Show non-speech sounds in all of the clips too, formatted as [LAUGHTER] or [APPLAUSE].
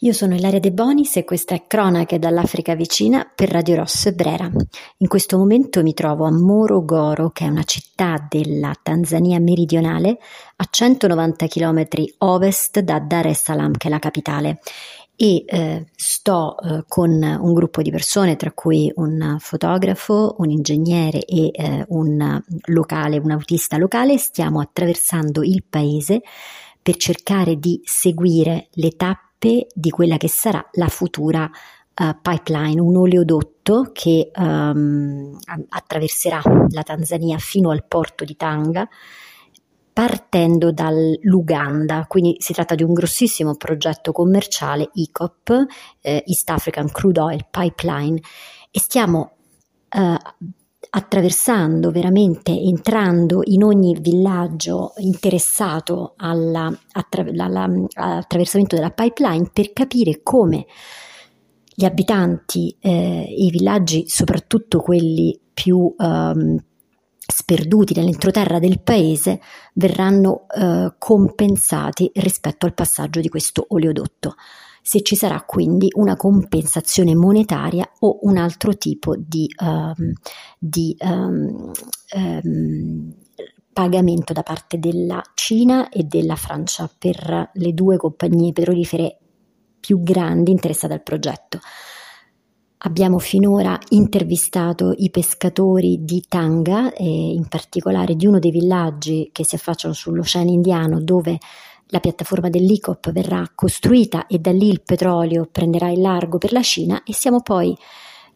Io sono Ilaria De Bonis e questa è Cronache dall'Africa vicina per Radio Rosso e Brera. In questo momento mi trovo a Morogoro, che è una città della Tanzania meridionale, a 190 km ovest da Dar es Salaam, che è la capitale. E eh, sto eh, con un gruppo di persone, tra cui un fotografo, un ingegnere e eh, un locale, un autista locale, stiamo attraversando il paese per cercare di seguire le tappe tappe di quella che sarà la futura uh, pipeline, un oleodotto che um, attraverserà la Tanzania fino al porto di Tanga partendo dall'Uganda, quindi si tratta di un grossissimo progetto commerciale ICOP, eh, East African Crude Oil Pipeline, e stiamo eh, attraversando veramente, entrando in ogni villaggio interessato alla, attra- alla, all'attraversamento della pipeline per capire come gli abitanti eh, i villaggi, soprattutto quelli più ehm, sperduti nell'entroterra del paese, verranno eh, compensati rispetto al passaggio di questo oleodotto se ci sarà quindi una compensazione monetaria o un altro tipo di, um, di um, um, pagamento da parte della Cina e della Francia per le due compagnie petrolifere più grandi interessate al progetto. Abbiamo finora intervistato i pescatori di Tanga e in particolare di uno dei villaggi che si affacciano sull'Oceano Indiano dove la piattaforma dell'ICOP verrà costruita e da lì il petrolio prenderà il largo per la Cina e siamo poi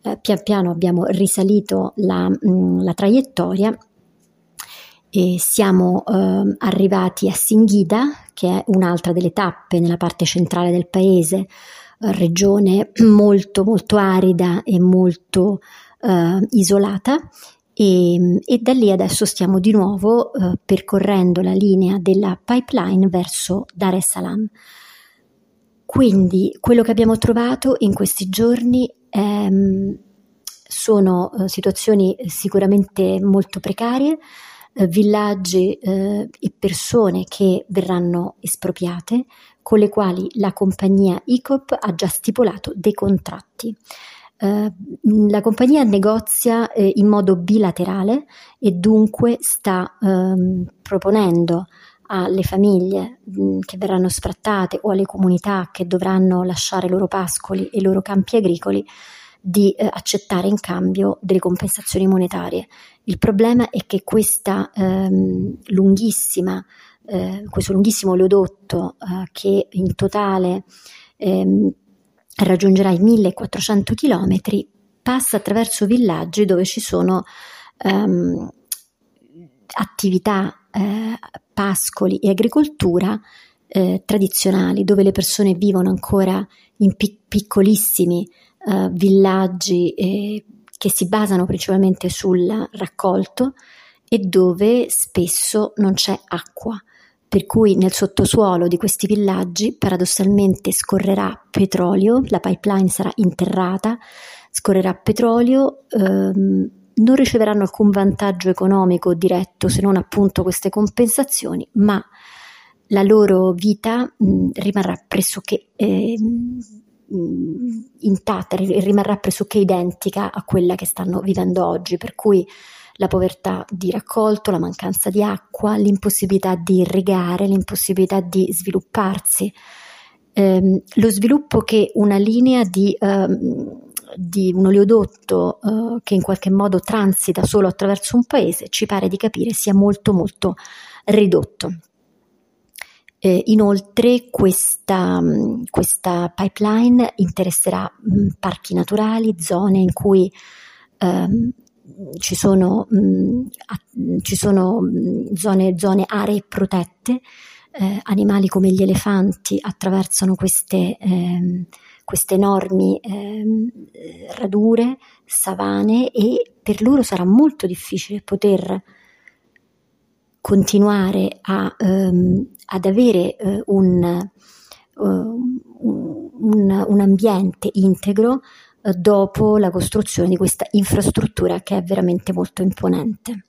eh, pian piano abbiamo risalito la, mh, mm, la traiettoria e siamo eh, arrivati a Singhida, che è un'altra delle tappe nella parte centrale del paese, eh, regione [CLEARS THROAT] molto molto arida e molto eh, isolata e, e, da lì adesso stiamo di nuovo eh, percorrendo la linea della pipeline verso Dar es Salaam. Quindi quello che abbiamo trovato in questi giorni ehm, sono eh, situazioni sicuramente molto precarie, eh, villaggi eh, e persone che verranno espropriate, con le quali la compagnia ICOP ha già stipulato dei contratti. Eh, la compagnia negozia eh, in modo bilaterale e dunque sta ehm, proponendo alle famiglie mh, che verranno sfrattate o alle comunità che dovranno lasciare i loro pascoli e i loro campi agricoli di eh, accettare in cambio delle compensazioni monetarie. Il problema è che questa ehm, lunghissima, eh, questo lunghissimo oleodotto eh, che in totale ehm, raggiungerà i 1400 km, passa attraverso villaggi dove ci sono um, attività, eh, pascoli e agricoltura eh, tradizionali, dove le persone vivono ancora in pic- piccolissimi eh, villaggi eh, che si basano principalmente sul raccolto e dove spesso non c'è acqua per cui nel sottosuolo di questi villaggi paradossalmente scorrerà petrolio, la pipeline sarà interrata, scorrerà petrolio, ehm, non riceveranno alcun vantaggio economico diretto se non appunto queste compensazioni, ma la loro vita mh, rimarrà pressoché eh, intatta, rimarrà pressoché identica a quella che stanno vivendo oggi, per cui la povertà di raccolto, la mancanza di acqua, l'impossibilità di irrigare, l'impossibilità di svilupparsi. Eh, lo sviluppo che una linea di, eh, di un oleodotto eh, che in qualche modo transita solo attraverso un paese ci pare di capire sia molto molto ridotto. Eh, inoltre questa, questa, pipeline interesserà mh, parchi naturali, zone in cui ehm, ci sono, mh, mm, ci sono zone, zone, aree protette, eh, animali come gli elefanti attraversano queste, eh, queste enormi eh, radure, savane e per loro sarà molto difficile poter continuare a, um, ad avere uh, un, uh, un, un, ambiente integro eh, dopo la costruzione di questa infrastruttura che è veramente molto imponente.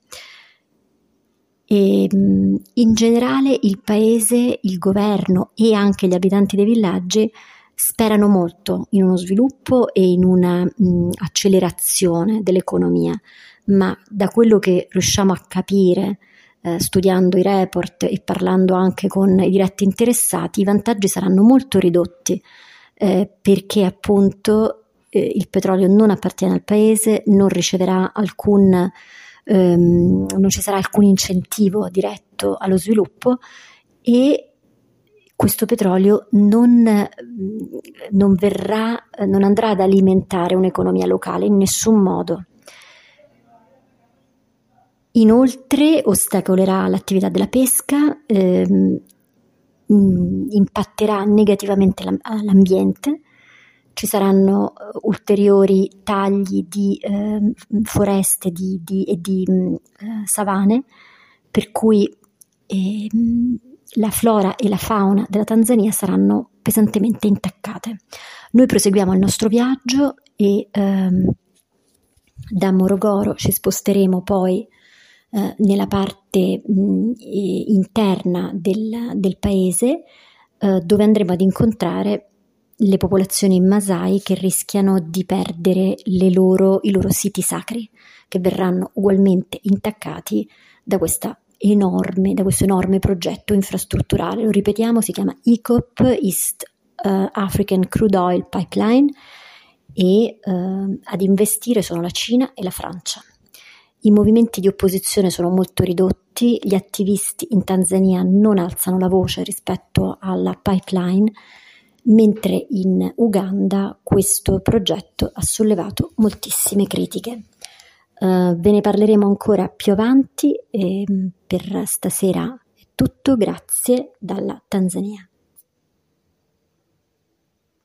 E, in generale il paese, il governo e anche gli abitanti dei villaggi sperano molto in uno sviluppo e in una mh, accelerazione dell'economia, ma da quello che riusciamo a capire eh, studiando i report e parlando anche con i diretti interessati, i vantaggi saranno molto ridotti eh, perché appunto eh, il petrolio non appartiene al paese, non riceverà alcun, ehm, non ci sarà alcun incentivo diretto allo sviluppo e questo petrolio non, non, verrà, non andrà ad alimentare un'economia locale in nessun modo. Inoltre ostacolerà l'attività della pesca, ehm, impatterà negativamente l'ambiente, ci saranno uh, ulteriori tagli di eh, foreste di, di, e di uh, savane, per cui eh, la flora e la fauna della Tanzania saranno pesantemente intaccate. Noi proseguiamo il nostro viaggio e ehm, da Morogoro ci sposteremo poi eh, nella parte mh, interna del, del paese eh, dove andremo ad incontrare le popolazioni Masai che rischiano di perdere loro, i loro siti sacri, che verranno ugualmente intaccati da, enorme, da questo enorme progetto infrastrutturale. Lo ripetiamo, si chiama ECOP, East uh, African Crude Oil Pipeline, e uh, ad investire sono la Cina e la Francia. I movimenti di opposizione sono molto ridotti, gli attivisti in Tanzania non alzano la voce rispetto alla pipeline, mentre in Uganda questo progetto ha sollevato moltissime critiche. Uh, ve ne parleremo ancora più avanti e per stasera è tutto, grazie dalla Tanzania.